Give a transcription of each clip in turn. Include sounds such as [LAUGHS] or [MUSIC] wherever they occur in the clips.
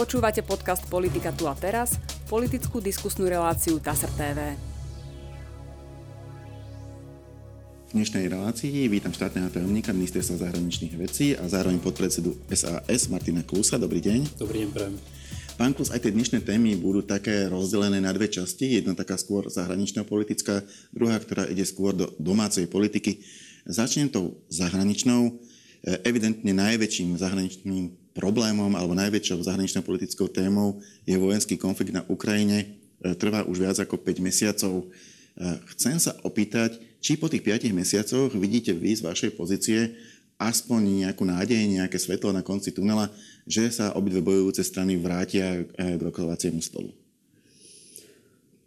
Počúvate podcast Politika tu a teraz, politickú diskusnú reláciu TASR TV. V dnešnej relácii vítam štátneho tajomníka ministerstva zahraničných vecí a zároveň podpredsedu SAS Martina Klusa. Dobrý deň. Dobrý deň, prajem. Pán Klus, aj tie dnešné témy budú také rozdelené na dve časti. Jedna taká skôr zahranično-politická, druhá, ktorá ide skôr do domácej politiky. Začnem tou zahraničnou. Evidentne najväčším zahraničným problémom alebo najväčšou zahraničnou politickou témou je vojenský konflikt na Ukrajine. E, trvá už viac ako 5 mesiacov. E, chcem sa opýtať, či po tých 5 mesiacoch vidíte vy z vašej pozície aspoň nejakú nádej, nejaké svetlo na konci tunela, že sa obidve bojujúce strany vrátia e, k rokovaciemu stolu?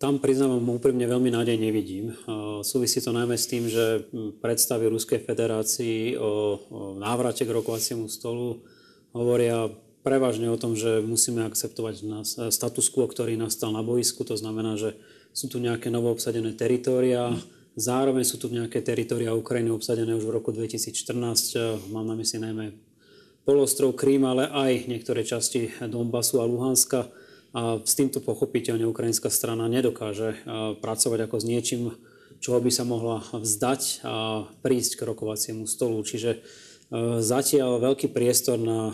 Tam priznávam úprimne veľmi nádej nevidím. Súvisí to najmä s tým, že predstavy Ruskej federácii o návrate k rokovaciemu stolu hovoria prevažne o tom, že musíme akceptovať status quo, ktorý nastal na boisku. To znamená, že sú tu nejaké novo obsadené teritória, zároveň sú tu nejaké teritória Ukrajiny obsadené už v roku 2014. Mám na mysli najmä polostrov Krím, ale aj niektoré časti Donbasu a Luhanska. A s týmto pochopiteľne ukrajinská strana nedokáže pracovať ako s niečím, čoho by sa mohla vzdať a prísť k rokovaciemu stolu. Čiže zatiaľ veľký priestor na e,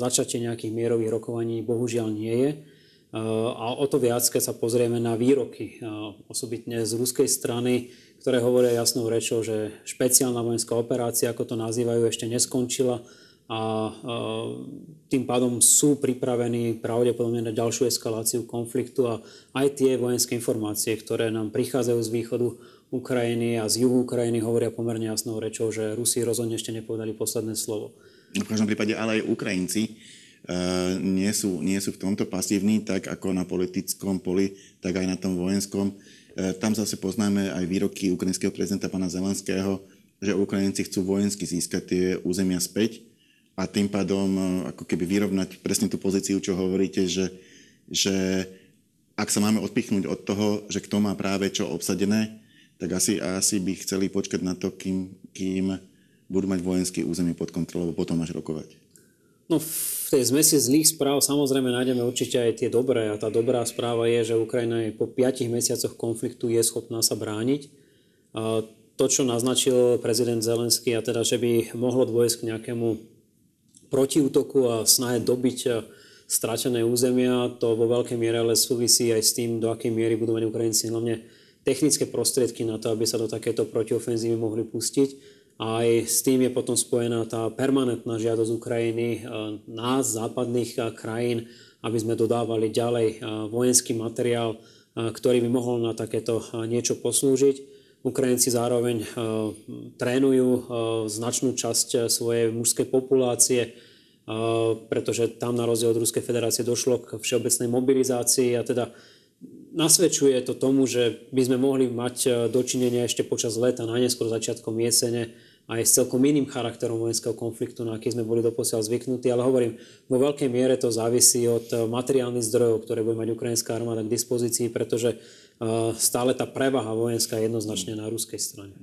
začatie nejakých mierových rokovaní bohužiaľ nie je. E, a o to viac, keď sa pozrieme na výroky, osobitne z ruskej strany, ktoré hovoria jasnou rečou, že špeciálna vojenská operácia, ako to nazývajú, ešte neskončila a tým pádom sú pripravení pravdepodobne na ďalšiu eskaláciu konfliktu a aj tie vojenské informácie, ktoré nám prichádzajú z východu, Ukrajiny a z juhu Ukrajiny hovoria pomerne jasnou rečou, že Rusi rozhodne ešte nepovedali posledné slovo. V každom prípade ale aj Ukrajinci uh, nie, sú, nie sú v tomto pasívni, tak ako na politickom poli, tak aj na tom vojenskom. Uh, tam zase poznáme aj výroky ukrajinského prezidenta pana Zelenského, že Ukrajinci chcú vojensky získať tie územia späť a tým pádom uh, ako keby vyrovnať presne tú pozíciu, čo hovoríte, že, že ak sa máme odpichnúť od toho, že kto má práve čo obsadené, tak asi, asi by chceli počkať na to, kým, kým budú mať vojenské územie pod kontrolou, potom až rokovať. No v tej zmesi zlých správ samozrejme nájdeme určite aj tie dobré a tá dobrá správa je, že Ukrajina je po 5 mesiacoch konfliktu je schopná sa brániť. A to, čo naznačil prezident Zelenský, a teda, že by mohlo dôjsť k nejakému protiútoku a snahe dobiť stratené územia, to vo veľkej miere ale súvisí aj s tým, do akej miery budú mať Ukrajinci hlavne technické prostriedky na to, aby sa do takéto protiofenzívy mohli pustiť. Aj s tým je potom spojená tá permanentná žiadosť Ukrajiny, e, nás, západných e, krajín, aby sme dodávali ďalej e, vojenský materiál, ktorý by mohol na takéto niečo poslúžiť. Ukrajinci zároveň trénujú značnú časť svojej mužskej populácie, pretože tam na rozdiel od Ruskej federácie došlo k všeobecnej mobilizácii a teda nasvedčuje to tomu, že by sme mohli mať e, dočinenia ešte počas leta, najneskôr začiatkom jesene, aj s celkom iným charakterom vojenského konfliktu, na aký sme boli doposiaľ zvyknutí, ale hovorím, vo veľkej miere to závisí od e, materiálnych zdrojov, ktoré bude mať ukrajinská armáda k dispozícii, pretože e, stále tá prevaha vojenská je jednoznačne na ruskej strane.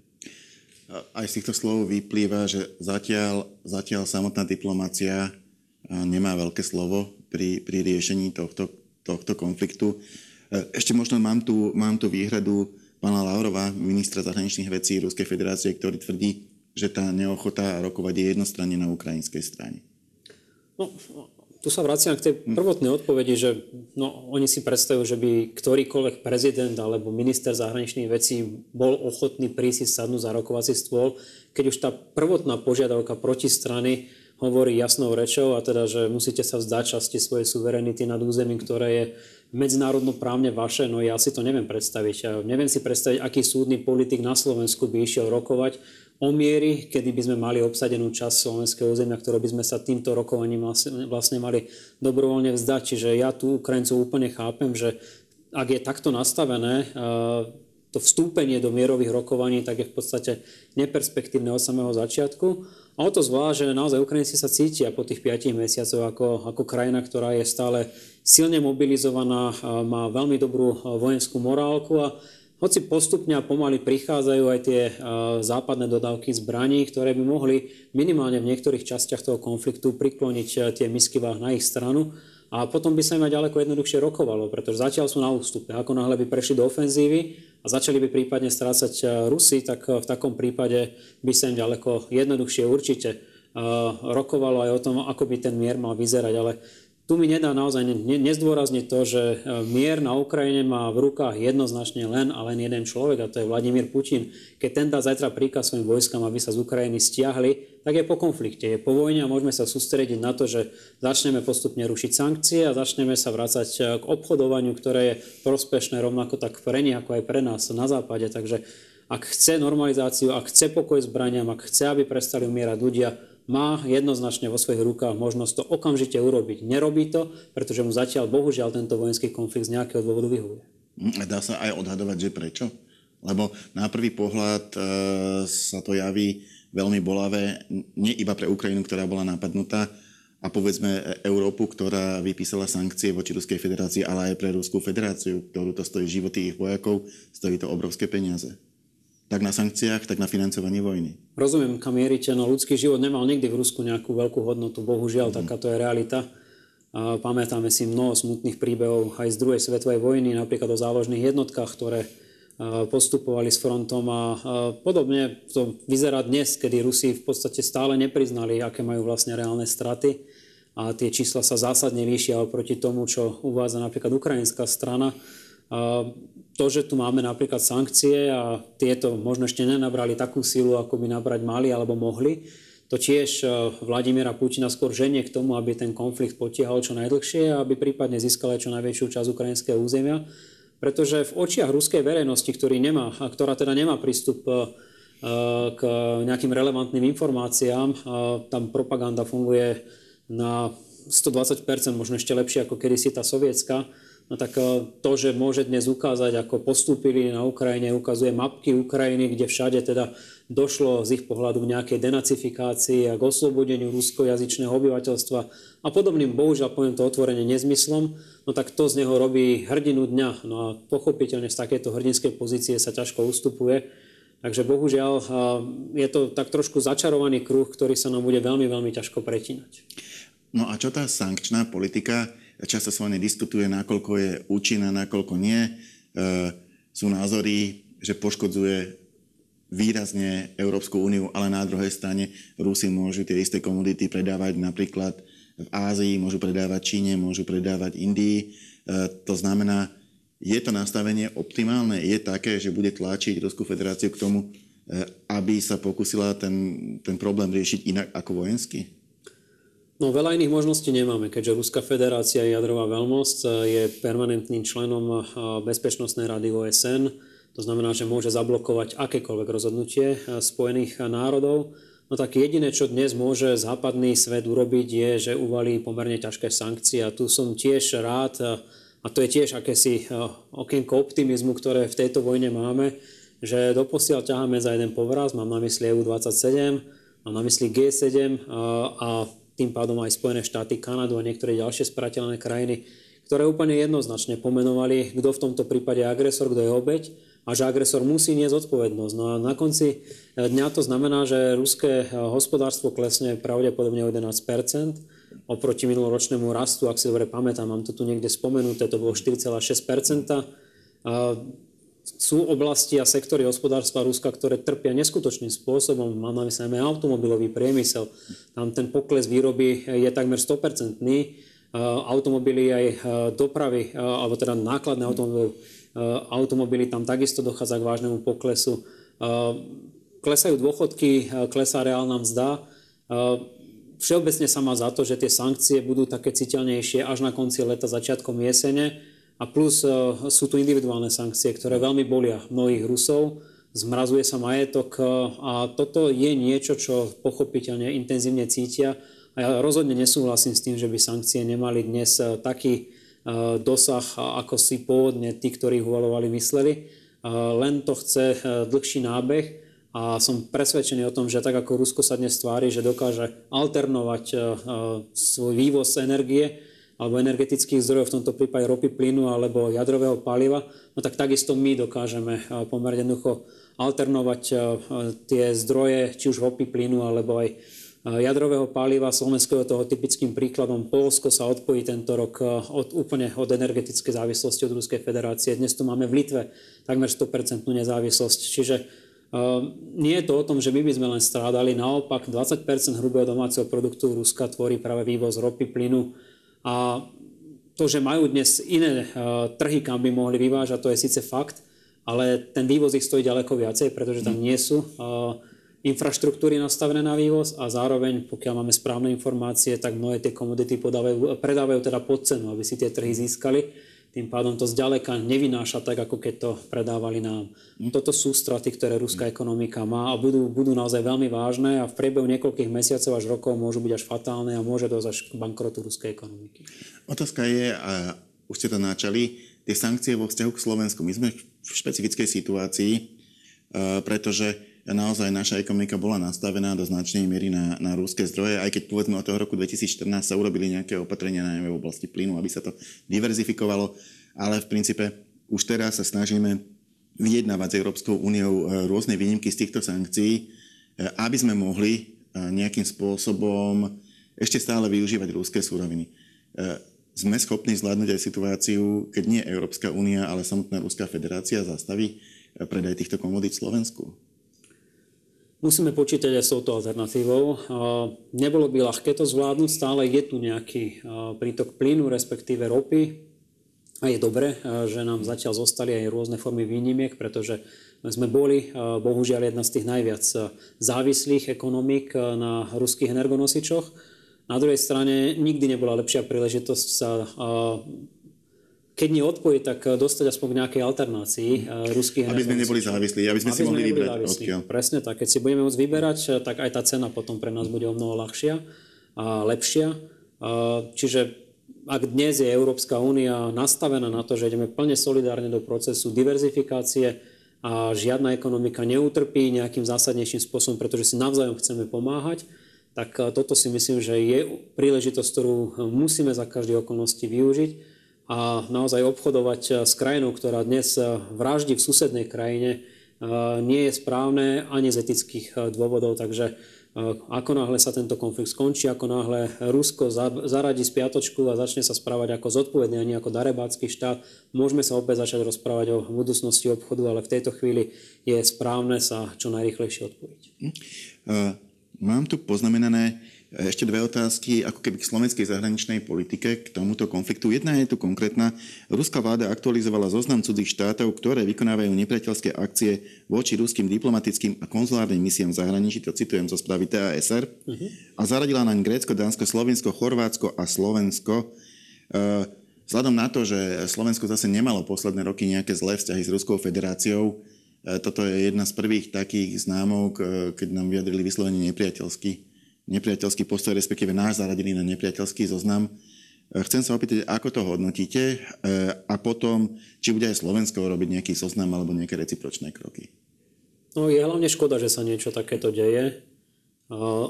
Aj z týchto slov vyplýva, že zatiaľ, zatiaľ samotná diplomácia nemá veľké slovo pri, pri riešení tohto, tohto konfliktu. E, ešte možno mám tu, mám tu výhradu pána Laurova, ministra zahraničných vecí Ruskej federácie, ktorý tvrdí, že tá neochota rokovať je jednostranne na ukrajinskej strane. No, tu sa vraciam k tej prvotnej odpovedi, že no, oni si predstavujú, že by ktorýkoľvek prezident alebo minister zahraničných vecí bol ochotný prísť sadnúť za rokovací stôl, keď už tá prvotná požiadavka proti strany hovorí jasnou rečou a teda, že musíte sa vzdať časti svojej suverenity nad územím, ktoré je medzinárodno právne vaše, no ja si to neviem predstaviť. Ja neviem si predstaviť, aký súdny politik na Slovensku by išiel rokovať o miery, kedy by sme mali obsadenú časť slovenského územia, ktoré by sme sa týmto rokovaním vlastne, vlastne mali dobrovoľne vzdať. Čiže ja tu Ukrajincov úplne chápem, že ak je takto nastavené to vstúpenie do mierových rokovaní, tak je v podstate neperspektívne od samého začiatku. A o to zvlášť, že naozaj Ukrajinci sa cítia po tých 5 mesiacoch ako, ako krajina, ktorá je stále silne mobilizovaná, má veľmi dobrú vojenskú morálku a hoci postupne a pomaly prichádzajú aj tie západné dodávky zbraní, ktoré by mohli minimálne v niektorých častiach toho konfliktu prikloniť tie misky váh na ich stranu, a potom by sa im aj ďaleko jednoduchšie rokovalo, pretože zatiaľ sú na ústupe. Ako náhle by prešli do ofenzívy a začali by prípadne strácať e, Rusy, tak e, v takom prípade by sa im ďaleko jednoduchšie určite e, rokovalo aj o tom, ako by ten mier mal vyzerať. Ale tu mi nedá naozaj nezdôrazniť to, že e, mier na Ukrajine má v rukách jednoznačne len a len jeden človek a to je Vladimír Putin. Keď ten dá zajtra príkaz svojim vojskám, aby sa z Ukrajiny stiahli, tak je po konflikte, je po vojne a môžeme sa sústrediť na to, že začneme postupne rušiť sankcie a začneme sa vrácať e, k obchodovaniu, ktoré je prospešné rovnako tak pre nich, ako aj pre nás na západe. Takže ak chce normalizáciu, ak chce pokoj zbraniam, ak chce, aby prestali umierať ľudia, má jednoznačne vo svojich rukách možnosť to okamžite urobiť. Nerobí to, pretože mu zatiaľ bohužiaľ tento vojenský konflikt z nejakého dôvodu vyhovuje. Mm, dá sa aj odhadovať, že prečo? Lebo na prvý pohľad e, sa to javí veľmi bolavé, nie iba pre Ukrajinu, ktorá bola napadnutá, a povedzme Európu, ktorá vypísala sankcie voči Ruskej federácii, ale aj pre Ruskú federáciu, ktorú to stojí životy ich vojakov, stojí to obrovské peniaze tak na sankciách, tak na financovaní vojny. Rozumiem, kam mierite, no ľudský život nemal nikdy v Rusku nejakú veľkú hodnotu, bohužiaľ, mm. takáto je realita. A pamätáme si mnoho smutných príbehov aj z druhej svetovej vojny, napríklad o záložných jednotkách, ktoré postupovali s frontom a podobne to vyzerá dnes, kedy Rusi v podstate stále nepriznali, aké majú vlastne reálne straty a tie čísla sa zásadne líšia oproti tomu, čo uvádza napríklad ukrajinská strana to, že tu máme napríklad sankcie a tieto možno ešte nenabrali takú silu, ako by nabrať mali alebo mohli, to tiež e, Vladimíra Putina skôr ženie k tomu, aby ten konflikt potiahol čo najdlhšie a aby prípadne získal čo najväčšiu časť ukrajinského územia. Pretože v očiach ruskej verejnosti, ktorý nemá, a ktorá teda nemá prístup e, k nejakým relevantným informáciám, tam propaganda funguje na 120%, možno ešte lepšie ako kedysi tá sovietská, No tak e, to, že môže dnes ukázať, ako postúpili na Ukrajine, ukazuje mapky Ukrajiny, kde všade teda došlo z ich pohľadu k nejakej denacifikácii a k oslobodeniu ruskojazyčného obyvateľstva a podobným, bohužiaľ poviem to otvorene, nezmyslom, no tak to z neho robí hrdinu dňa. No a pochopiteľne z takéto hrdinskej pozície sa ťažko ustupuje. Takže bohužiaľ e, je to tak trošku začarovaný kruh, ktorý sa nám bude veľmi, veľmi ťažko pretínať. No a čo tá sankčná politika? Často sa o nej diskutuje, nakoľko je účinná, nakoľko nie. E, sú názory, že poškodzuje výrazne Európsku úniu, ale na druhej strane Rusi môžu tie isté komodity predávať napríklad v Ázii, môžu predávať Číne, môžu predávať Indii. E, to znamená, je to nastavenie optimálne? Je také, že bude tlačiť Ruskú federáciu k tomu, e, aby sa pokusila ten, ten problém riešiť inak ako vojensky? No veľa iných možností nemáme, keďže Ruská federácia jadrová veľmosť je permanentným členom Bezpečnostnej rady OSN. To znamená, že môže zablokovať akékoľvek rozhodnutie Spojených národov. No tak jediné, čo dnes môže západný svet urobiť, je, že uvalí pomerne ťažké sankcie. A tu som tiež rád, a to je tiež akési okienko optimizmu, ktoré v tejto vojne máme, že doposiaľ ťaháme za jeden povraz, mám na mysli EU27, mám na mysli G7 a tým pádom aj Spojené štáty, Kanadu a niektoré ďalšie sprateľné krajiny, ktoré úplne jednoznačne pomenovali, kto v tomto prípade je agresor, kto je obeď a že agresor musí niesť zodpovednosť. No a na konci dňa to znamená, že ruské hospodárstvo klesne pravdepodobne o 11 oproti minuloročnému rastu, ak si dobre pamätám, mám to tu niekde spomenuté, to bolo 4,6 sú oblasti a sektory hospodárstva Ruska, ktoré trpia neskutočným spôsobom. Mám na mysle automobilový priemysel. Tam ten pokles výroby je takmer 100%. Automobily aj dopravy, alebo teda nákladné automobily, automobily, tam takisto dochádza k vážnemu poklesu. Klesajú dôchodky, klesá reálna mzda. Všeobecne sa má za to, že tie sankcie budú také citeľnejšie až na konci leta, začiatkom jesene a plus e, sú tu individuálne sankcie, ktoré veľmi bolia mnohých Rusov. Zmrazuje sa majetok e, a toto je niečo, čo pochopiteľne intenzívne cítia. A ja rozhodne nesúhlasím s tým, že by sankcie nemali dnes e, taký dosah, ako si pôvodne tí, ktorí uvalovali, mysleli. Len to chce dlhší nábeh a som presvedčený o tom, že tak ako Rusko sa dnes tvári, že dokáže alternovať svoj vývoz energie, alebo energetických zdrojov, v tomto prípade ropy, plynu alebo jadrového paliva, no tak takisto my dokážeme pomerne jednoducho alternovať tie zdroje, či už ropy, plynu alebo aj jadrového paliva. Slovensko je toho typickým príkladom. Polsko sa odpojí tento rok od, úplne od energetickej závislosti od Ruskej federácie. Dnes tu máme v Litve takmer 100% nezávislosť. Čiže nie je to o tom, že my by sme len strádali. Naopak 20% hrubého domáceho produktu Ruska tvorí práve vývoz ropy, plynu a to, že majú dnes iné trhy, kam by mohli vyvážať, to je síce fakt, ale ten vývoz ich stojí ďaleko viacej, pretože tam nie sú infraštruktúry nastavené na vývoz a zároveň, pokiaľ máme správne informácie, tak mnohé tie komodity podávajú, predávajú teda pod cenu, aby si tie trhy získali. Tým pádom to zďaleka nevynáša tak, ako keď to predávali nám. Toto sú straty, ktoré ruská ekonomika má a budú, budú naozaj veľmi vážne a v priebehu niekoľkých mesiacov až rokov môžu byť až fatálne a môže dosť až k bankrotu ruskej ekonomiky. Otázka je, a už ste to načali, tie sankcie vo vzťahu k Slovensku. My sme v špecifickej situácii, pretože naozaj naša ekonomika bola nastavená do značnej miery na, na rúske zdroje, aj keď povedzme od toho roku 2014 sa urobili nejaké opatrenia najmä v oblasti plynu, aby sa to diverzifikovalo, ale v princípe už teraz sa snažíme vyjednávať s Európskou úniou e, rôzne výnimky z týchto sankcií, e, aby sme mohli e, nejakým spôsobom ešte stále využívať rúske súroviny. Sme schopní zvládnuť aj situáciu, keď nie Európska únia, ale samotná Ruská federácia zastaví predaj týchto komodít Slovensku? Musíme počítať aj s touto alternatívou. Nebolo by ľahké to zvládnuť, stále je tu nejaký prítok plynu, respektíve ropy. A je dobré, že nám zatiaľ zostali aj rôzne formy výnimiek, pretože sme boli bohužiaľ jedna z tých najviac závislých ekonomík na ruských energonosičoch. Na druhej strane nikdy nebola lepšia príležitosť sa keď nie odpojiť, tak eh, dostať aspoň k nejakej alternácii uh, ruských Aby sme neboli závislí, aby sme aby si mohli vybrať odkiaľ. Presne tak. Keď si budeme môcť vyberať, eh, tak aj tá cena potom pre nás bude o mnoho ľahšia a lepšia. Čiže ak dnes je Európska únia nastavená na to, že ideme plne solidárne do procesu diverzifikácie a žiadna ekonomika neutrpí nejakým zásadnejším spôsobom, pretože si navzájom chceme pomáhať, tak toto si myslím, že je príležitosť, ktorú musíme za každé okolnosti využiť a naozaj obchodovať eh, s krajinou, ktorá dnes eh, vraždí v susednej krajine, eh, nie je správne ani z etických dôvodov. Takže ako náhle sa tento konflikt skončí, ako náhle Rusko zaradí spiatočku a začne sa správať ako zodpovedný, ani ako darebácky štát, môžeme sa opäť začať rozprávať o budúcnosti obchodu, ale v tejto chvíli je správne sa čo najrychlejšie odpojiť. Hm. Mám tu poznamenané ešte dve otázky, ako keby k slovenskej zahraničnej politike, k tomuto konfliktu. Jedna je tu konkrétna. Ruská vláda aktualizovala zoznam cudzích štátov, ktoré vykonávajú nepriateľské akcie voči ruským diplomatickým a konzulárnym misiám v zahraničí, to citujem zo správy TASR, uh-huh. a zaradila naň Grécko, Dánsko, Slovensko, Chorvátsko a Slovensko. E, vzhľadom na to, že Slovensko zase nemalo posledné roky nejaké zlé vzťahy s Ruskou federáciou, e, toto je jedna z prvých takých známok, e, keď nám vyjadrili vyslovene nepriateľsky nepriateľský postoj, respektíve náš zaradený na nepriateľský zoznam. E, chcem sa opýtať, ako to hodnotíte e, a potom, či bude aj Slovensko robiť nejaký zoznam alebo nejaké recipročné kroky. No je hlavne škoda, že sa niečo takéto deje.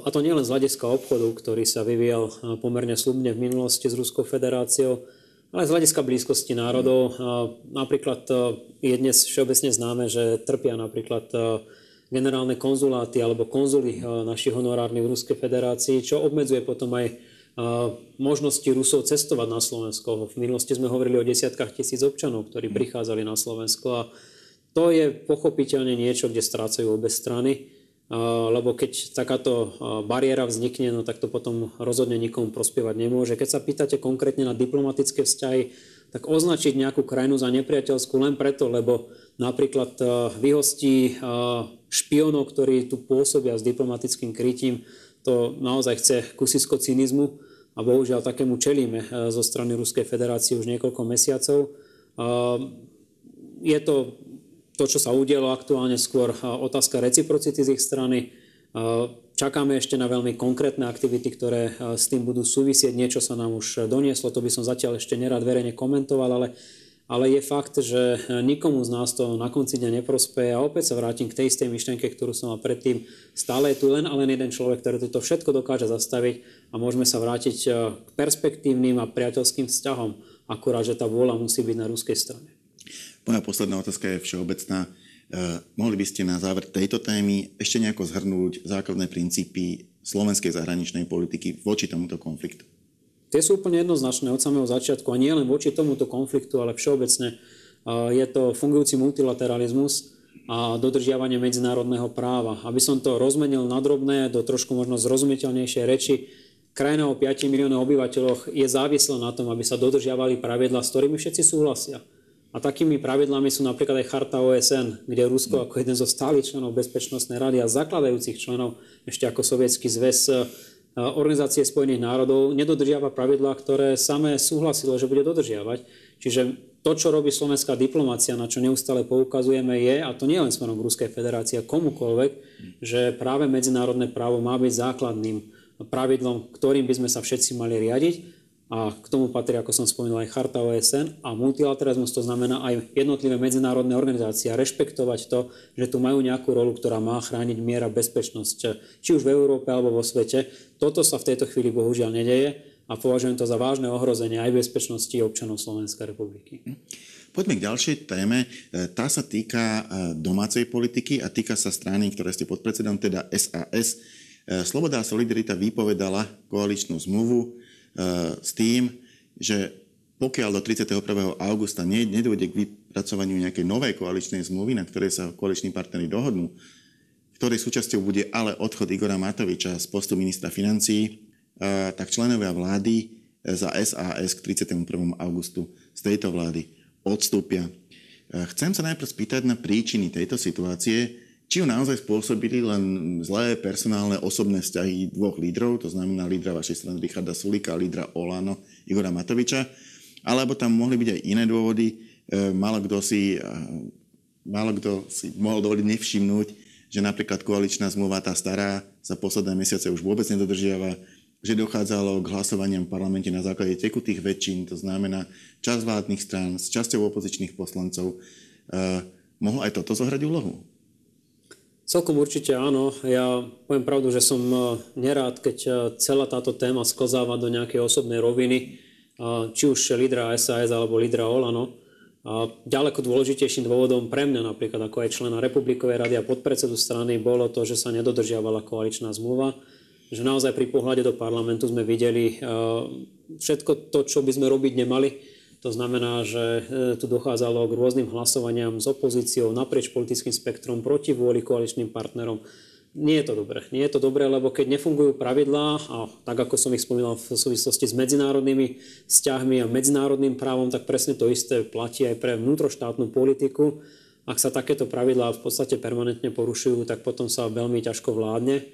A to nielen z hľadiska obchodu, ktorý sa vyvíjal e, pomerne slubne v minulosti s Ruskou federáciou, ale z hľadiska blízkosti národov. Napríklad je dnes všeobecne známe, že trpia napríklad generálne konzuláty alebo konzuly eh, našich honorárnych v Ruskej federácii, čo obmedzuje potom aj eh, možnosti Rusov cestovať na Slovensko. V minulosti sme hovorili o desiatkách tisíc občanov, ktorí prichádzali na Slovensko a to je pochopiteľne niečo, kde strácajú obe strany, eh, lebo keď takáto bariéra vznikne, no tak to potom rozhodne nikomu prospievať nemôže. Keď sa pýtate konkrétne na diplomatické vzťahy, tak označiť nejakú krajinu za nepriateľskú len preto, lebo napríklad vyhostí špionov, ktorí tu pôsobia s diplomatickým krytím, to naozaj chce kusisko cynizmu a bohužiaľ takému čelíme eh, zo strany Ruskej federácie už niekoľko mesiacov. Je to to, čo sa udialo aktuálne, skôr eh, otázka reciprocity z ich strany. Čakáme ešte na veľmi konkrétne aktivity, ktoré s tým budú súvisieť. Niečo sa nám už donieslo, to by som zatiaľ ešte nerad verejne komentoval, ale ale je fakt, že nikomu z nás to na konci dňa neprospeje a opäť sa vrátim k tej istej myšlenke, ktorú som mal predtým. Stále je tu len a len jeden človek, ktorý toto všetko dokáže zastaviť a môžeme sa vrátiť eh, k perspektívnym a priateľským vzťahom, akurát, že tá vôľa musí byť na ruskej strane. Moja posledná otázka je všeobecná. Eh, mohli by ste na záver tejto témy ešte nejako zhrnúť základné princípy slovenskej zahraničnej politiky voči tomuto konfliktu? Tie sú úplne jednoznačné od samého začiatku a nie len voči tomuto konfliktu, ale všeobecne je to fungujúci multilateralizmus a dodržiavanie medzinárodného práva. Aby som to rozmenil na drobné do trošku možno zrozumiteľnejšej reči, krajina o 5 miliónov obyvateľoch je závislá na tom, aby sa dodržiavali pravidla, s ktorými všetci súhlasia. A takými pravidlami sú napríklad aj charta OSN, kde Rusko ako jeden zo stálych členov Bezpečnostnej rady a zakladajúcich členov, ešte ako Sovietský zväz Organizácie spojených národov, nedodržiava pravidlá, ktoré samé súhlasilo, že bude dodržiavať. Čiže to, čo robí slovenská diplomácia, na čo neustále poukazujeme, je, a to nie len smerom k Ruskej federácii, a komukoľvek, že práve medzinárodné právo má byť základným pravidlom, ktorým by sme sa všetci mali riadiť a k tomu patrí, ako som spomínal, aj charta OSN a multilateralizmus, to znamená aj jednotlivé medzinárodné organizácie a rešpektovať to, že tu majú nejakú rolu, ktorá má chrániť miera bezpečnosť, či už v Európe alebo vo svete. Toto sa v tejto chvíli bohužiaľ nedeje a považujem to za vážne ohrozenie aj bezpečnosti občanov Slovenskej republiky. Hm. Poďme k ďalšej téme. E, tá sa týka e, domácej politiky a týka sa strany, ktoré ste podpredsedom, teda SAS. Sloboda a Solidarita vypovedala koaličnú zmluvu s tým, že pokiaľ do 31. augusta nedôjde k vypracovaniu nejakej novej koaličnej zmluvy, na ktorej sa koaliční partnery dohodnú, ktorej súčasťou bude ale odchod Igora Matoviča z postu ministra financií, tak členovia vlády za SAS k 31. augustu z tejto vlády odstúpia. Chcem sa najprv spýtať na príčiny tejto situácie, či ju naozaj spôsobili len zlé personálne osobné vzťahy dvoch lídrov, to znamená lídra vašej strany Richarda Sulika a lídra Olano Igora Matoviča, alebo tam mohli byť aj iné dôvody. E, málo kto si, e, málo kto si mohol dovoliť nevšimnúť, že napríklad koaličná zmluva, tá stará, sa posledné mesiace už vôbec nedodržiava, že dochádzalo k hlasovaniam v parlamente na základe tekutých väčšín, to znamená čas vládnych strán s časťou opozičných poslancov. E, mohlo aj toto zohrať úlohu? Celkom určite áno. Ja poviem pravdu, že som e, nerád, keď e, celá táto téma sklzáva do nejakej osobnej roviny, e, či už lídra SAS alebo lídra Olano. A ďaleko dôležitejším dôvodom pre mňa napríklad ako aj člena Republikovej rady a podpredsedu strany bolo to, že sa nedodržiavala koaličná zmluva, že naozaj pri pohľade do parlamentu sme videli všetko to, čo by sme robiť nemali to znamená, že e, tu dochádzalo k rôznym hlasovaniam s opozíciou naprieč politickým spektrom proti vôli koaličným partnerom. Nie je to dobré. Nie je to dobré, lebo keď nefungujú pravidlá, a tak ako som ich spomínal v súvislosti s medzinárodnými vzťahmi a medzinárodným právom, tak presne to isté platí aj pre vnútroštátnu politiku. Ak sa takéto pravidlá v podstate permanentne porušujú, tak potom sa veľmi ťažko vládne.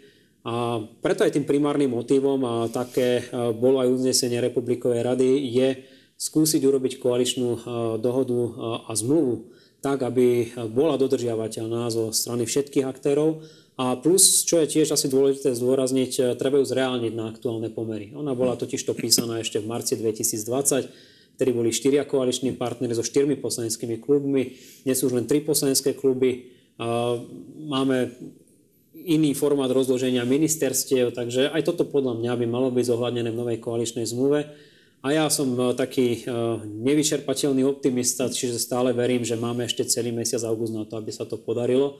A preto aj tým primárnym motivom, a také e, bolo aj uznesenie Republikovej rady, je skúsiť urobiť koaličnú eh, dohodu eh, a zmluvu tak, aby bola dodržiavateľná zo strany všetkých aktérov a plus, čo je tiež asi dôležité zdôrazniť, eh, treba ju zreálniť na aktuálne pomery. Ona bola totiž to písaná ešte v marci 2020, ktorí boli štyria koaliční partnery so štyrmi poslaneckými klubmi, dnes už len tri poslanecké kluby. Máme iný formát rozloženia ministerstiev, takže aj toto podľa mňa by malo byť zohľadnené v novej koaličnej zmluve. A ja som e, taký e, nevyčerpateľný optimista, čiže stále verím, že máme ešte celý mesiac august na to, aby sa to podarilo.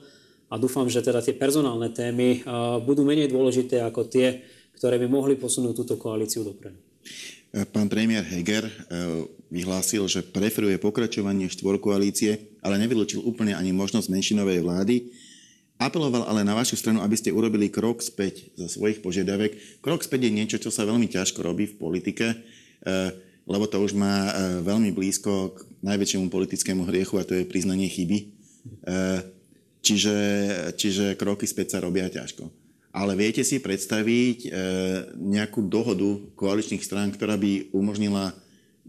A dúfam, že teda tie personálne témy e, budú menej dôležité ako tie, ktoré by mohli posunúť túto koalíciu dopredu. Pán premiér Heger vyhlásil, že preferuje pokračovanie štvorkoalície, ale nevylúčil úplne ani možnosť menšinovej vlády. Apeloval ale na vašu stranu, aby ste urobili krok späť za svojich požiadavek. Krok späť je niečo, čo sa veľmi ťažko robí v politike. Eh, lebo to už má eh, veľmi blízko k najväčšiemu politickému hriechu a to je priznanie chyby. Eh, čiže, čiže kroky späť sa robia ťažko. Ale viete si predstaviť nejakú dohodu koaličných strán, ktorá by umožnila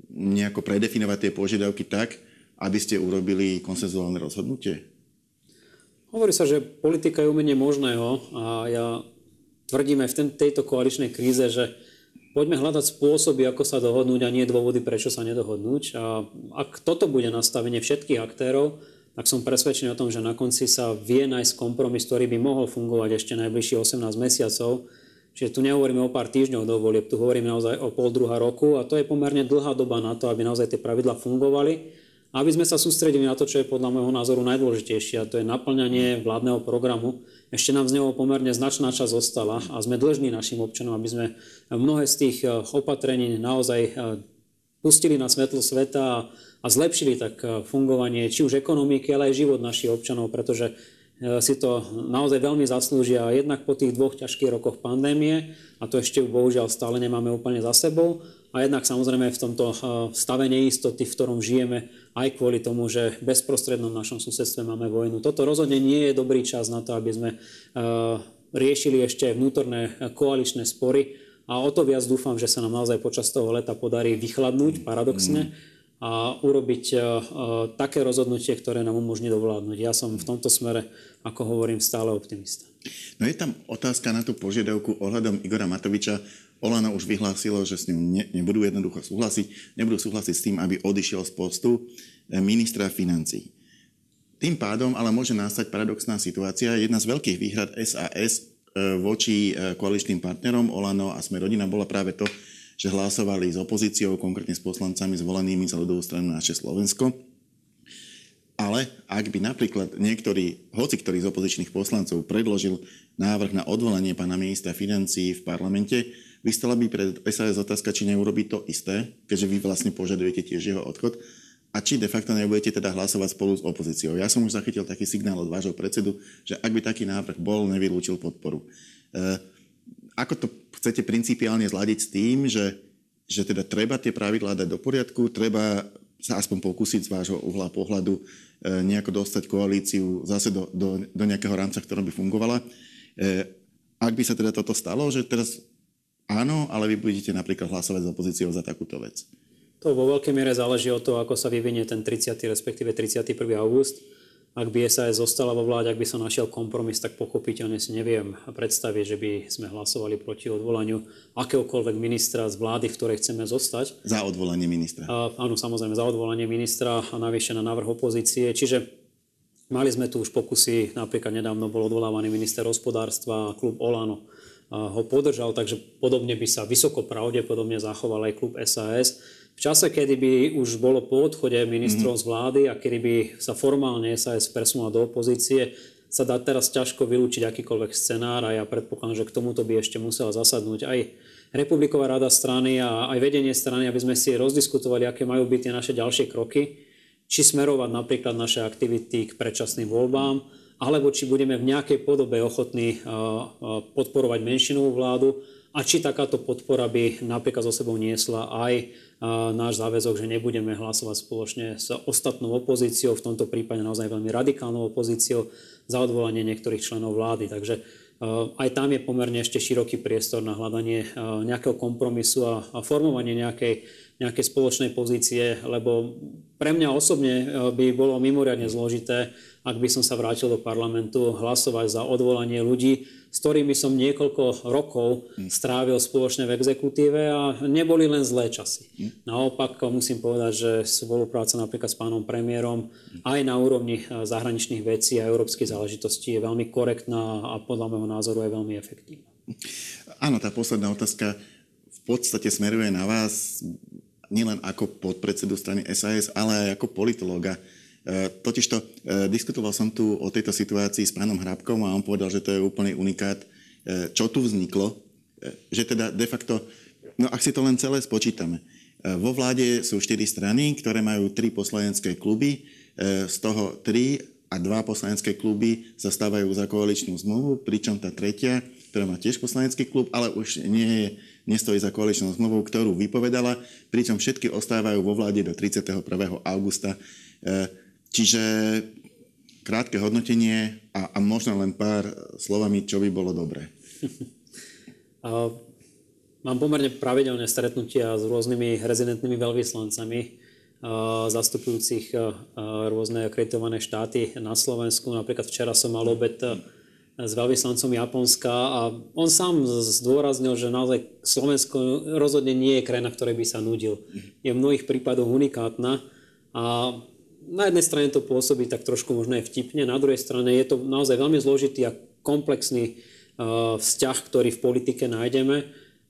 nejako predefinovať tie požiadavky tak, aby ste urobili konsenzuálne rozhodnutie? Hovorí sa, že politika je umenie možného a ja tvrdím aj v tejto koaličnej kríze, že Poďme hľadať spôsoby, ako sa dohodnúť a nie dôvody, prečo sa nedohodnúť. A ak toto bude nastavenie všetkých aktérov, tak som presvedčený o tom, že na konci sa vie nájsť kompromis, ktorý by mohol fungovať ešte najbližšie 18 mesiacov. Čiže tu nehovoríme o pár týždňov do volieb, tu hovoríme naozaj o pol druhá roku a to je pomerne dlhá doba na to, aby naozaj tie pravidla fungovali aby sme sa sústredili na to, čo je podľa môjho názoru najdôležitejšie, a to je naplňanie vládneho programu. Ešte nám z neho pomerne značná časť zostala a sme dlžní našim občanom, aby sme mnohé z tých eh, opatrení naozaj eh, pustili na svetlo sveta a zlepšili tak eh, fungovanie či už ekonomiky, ale aj život našich občanov, pretože si to naozaj veľmi zaslúžia jednak po tých dvoch ťažkých rokoch pandémie, a to ešte bohužiaľ stále nemáme úplne za sebou, a jednak samozrejme v tomto stave neistoty, v ktorom žijeme, aj kvôli tomu, že bezprostrednom našom susedstve máme vojnu. Toto rozhodne nie je dobrý čas na to, aby sme riešili ešte vnútorné koaličné spory a o to viac dúfam, že sa nám naozaj počas toho leta podarí vychladnúť paradoxne a urobiť také rozhodnutie, ktoré nám umožní dovládnuť. Ja som v tomto smere, ako hovorím, stále optimista. No je tam otázka na tú požiadavku ohľadom Igora Matoviča. Olano už vyhlásilo, že s ním ne, nebudú jednoducho súhlasiť. Nebudú súhlasiť s tým, aby odišiel z postu eh, ministra financí. Tým pádom ale môže nastať paradoxná situácia. Jedna z veľkých výhrad SAS voči koaličným partnerom Olano a Sme rodina bola práve to, že hlasovali s opozíciou, konkrétne s poslancami zvolenými za ľudovú stranu naše Slovensko ale ak by napríklad niektorý, hoci ktorý z opozičných poslancov predložil návrh na odvolanie pána ministra financií v parlamente, vystala by pred SAS otázka, či neurobi to isté, keďže vy vlastne požadujete tiež jeho odchod, a či de facto nebudete teda hlasovať spolu s opozíciou. Ja som už zachytil taký signál od vášho predsedu, že ak by taký návrh bol, nevylúčil podporu. E, ako to chcete principiálne zladiť s tým, že, že teda treba tie pravidlá dať do poriadku, treba sa aspoň pokúsiť z vášho uhla pohľadu e, nejako dostať koalíciu zase do, do, do nejakého rámca, ktorom by fungovala. E, ak by sa teda toto stalo, že teraz áno, ale vy budete napríklad hlasovať s opozíciou za takúto vec. To vo veľkej miere záleží od toho, ako sa vyvinie ten 30. respektíve 31. august ak by SAS zostala vo vláde, ak by sa našiel kompromis, tak pochopiteľne si neviem predstaviť, že by sme hlasovali proti odvolaniu akéhokoľvek ministra z vlády, v ktorej chceme zostať. Za odvolanie ministra. A, áno, samozrejme, za odvolanie ministra a navyše na návrh opozície. Čiže mali sme tu už pokusy, napríklad nedávno bol odvolávaný minister hospodárstva a klub Olano ho podržal, takže podobne by sa vysoko pravdepodobne zachoval aj klub SAS. V čase, kedy by už bolo po odchode ministrov mm. z vlády a kedy by sa formálne SAS presunula do opozície, sa dá teraz ťažko vylúčiť akýkoľvek scenár a ja predpokladám, že k tomuto by ešte musela zasadnúť aj Republiková rada strany a aj vedenie strany, aby sme si rozdiskutovali, aké majú byť tie naše ďalšie kroky, či smerovať napríklad naše aktivity k predčasným voľbám, alebo či budeme v nejakej podobe ochotní podporovať menšinovú vládu a či takáto podpora by napríklad so sebou niesla aj náš záväzok, že nebudeme hlasovať spoločne s ostatnou opozíciou, v tomto prípade naozaj veľmi radikálnou opozíciou, za odvolanie niektorých členov vlády. Takže e, aj tam je pomerne ešte široký priestor na hľadanie e, nejakého kompromisu a, formovanie nejakej, nejakej spoločnej pozície, lebo pre mňa osobne e, by bolo mimoriadne zložité, ak by som sa vrátil do parlamentu, hlasovať za odvolanie ľudí, s ktorými som niekoľko rokov strávil spoločne v exekutíve a neboli len zlé časy. Naopak musím povedať, že spolupráca napríklad s pánom premiérom aj na úrovni eh, zahraničných vecí a európskych záležitostí je veľmi korektná a podľa môjho názoru je veľmi efektívna. Áno, tá posledná otázka v podstate smeruje na vás nielen ako podpredsedu strany SAS, ale aj ako politológa. E, totižto e, diskutoval som tu o tejto situácii s pánom Hrabkom a on povedal, že to je úplný unikát, e, čo tu vzniklo, že teda de facto, no ak si to len celé spočítame, vo vláde sú štyri strany, ktoré majú tri poslanecké kluby, z toho tri a dva poslanecké kluby sa stávajú za koaličnú zmluvu, pričom tá tretia, ktorá má tiež poslanecký klub, ale už nie je, nestojí za koaličnou zmluvou, ktorú vypovedala, pričom všetky ostávajú vo vláde do 31. augusta. Čiže krátke hodnotenie a, a možno len pár slovami, čo by bolo dobré. [LAUGHS] Mám pomerne pravidelné stretnutia s rôznymi rezidentnými veľvyslancami zastupujúcich rôzne akreditované štáty na Slovensku. Napríklad včera som mal obed s veľvyslancom Japonska a on sám zdôraznil, že naozaj Slovensko rozhodne nie je krajina, ktorej by sa nudil. Je v mnohých prípadoch unikátna a na jednej strane to pôsobí tak trošku možno aj vtipne, na druhej strane je to naozaj veľmi zložitý a komplexný uh, vzťah, ktorý v politike nájdeme.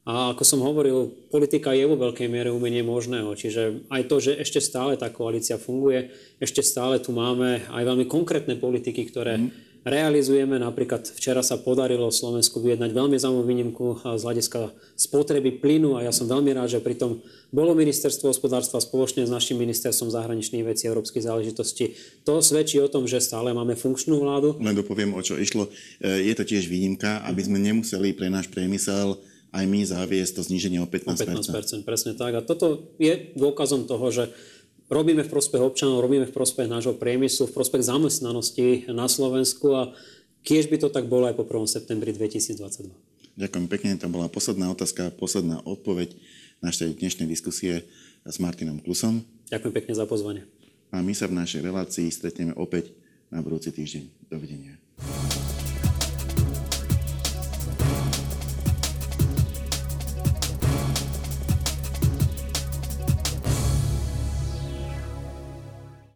A ako som hovoril, politika je vo veľkej miere umenie možného. Čiže aj to, že ešte stále tá koalícia funguje, ešte stále tu máme aj veľmi konkrétne politiky, ktoré mm realizujeme. Napríklad včera sa podarilo Slovensku vyjednať veľmi zaujímavú výnimku z hľadiska spotreby plynu a ja som veľmi rád, že pritom bolo ministerstvo hospodárstva spoločne s našim ministerstvom zahraničných vecí a európskych záležitostí. To svedčí o tom, že stále máme funkčnú vládu. Len dopoviem, o čo išlo. E, je to tiež výnimka, aby sme nemuseli pre náš priemysel aj my zaviesť to zníženie o 15%. O 15%, presne tak. A toto je dôkazom toho, že robíme v prospech občanov, robíme v prospech nášho priemyslu, v prospech zamestnanosti na Slovensku a kiež by to tak bolo aj po 1. septembri 2022. Ďakujem pekne, to bola posledná otázka, posledná odpoveď našej dnešnej diskusie s Martinom Klusom. Ďakujem pekne za pozvanie. A my sa v našej relácii stretneme opäť na budúci týždeň. Dovidenia.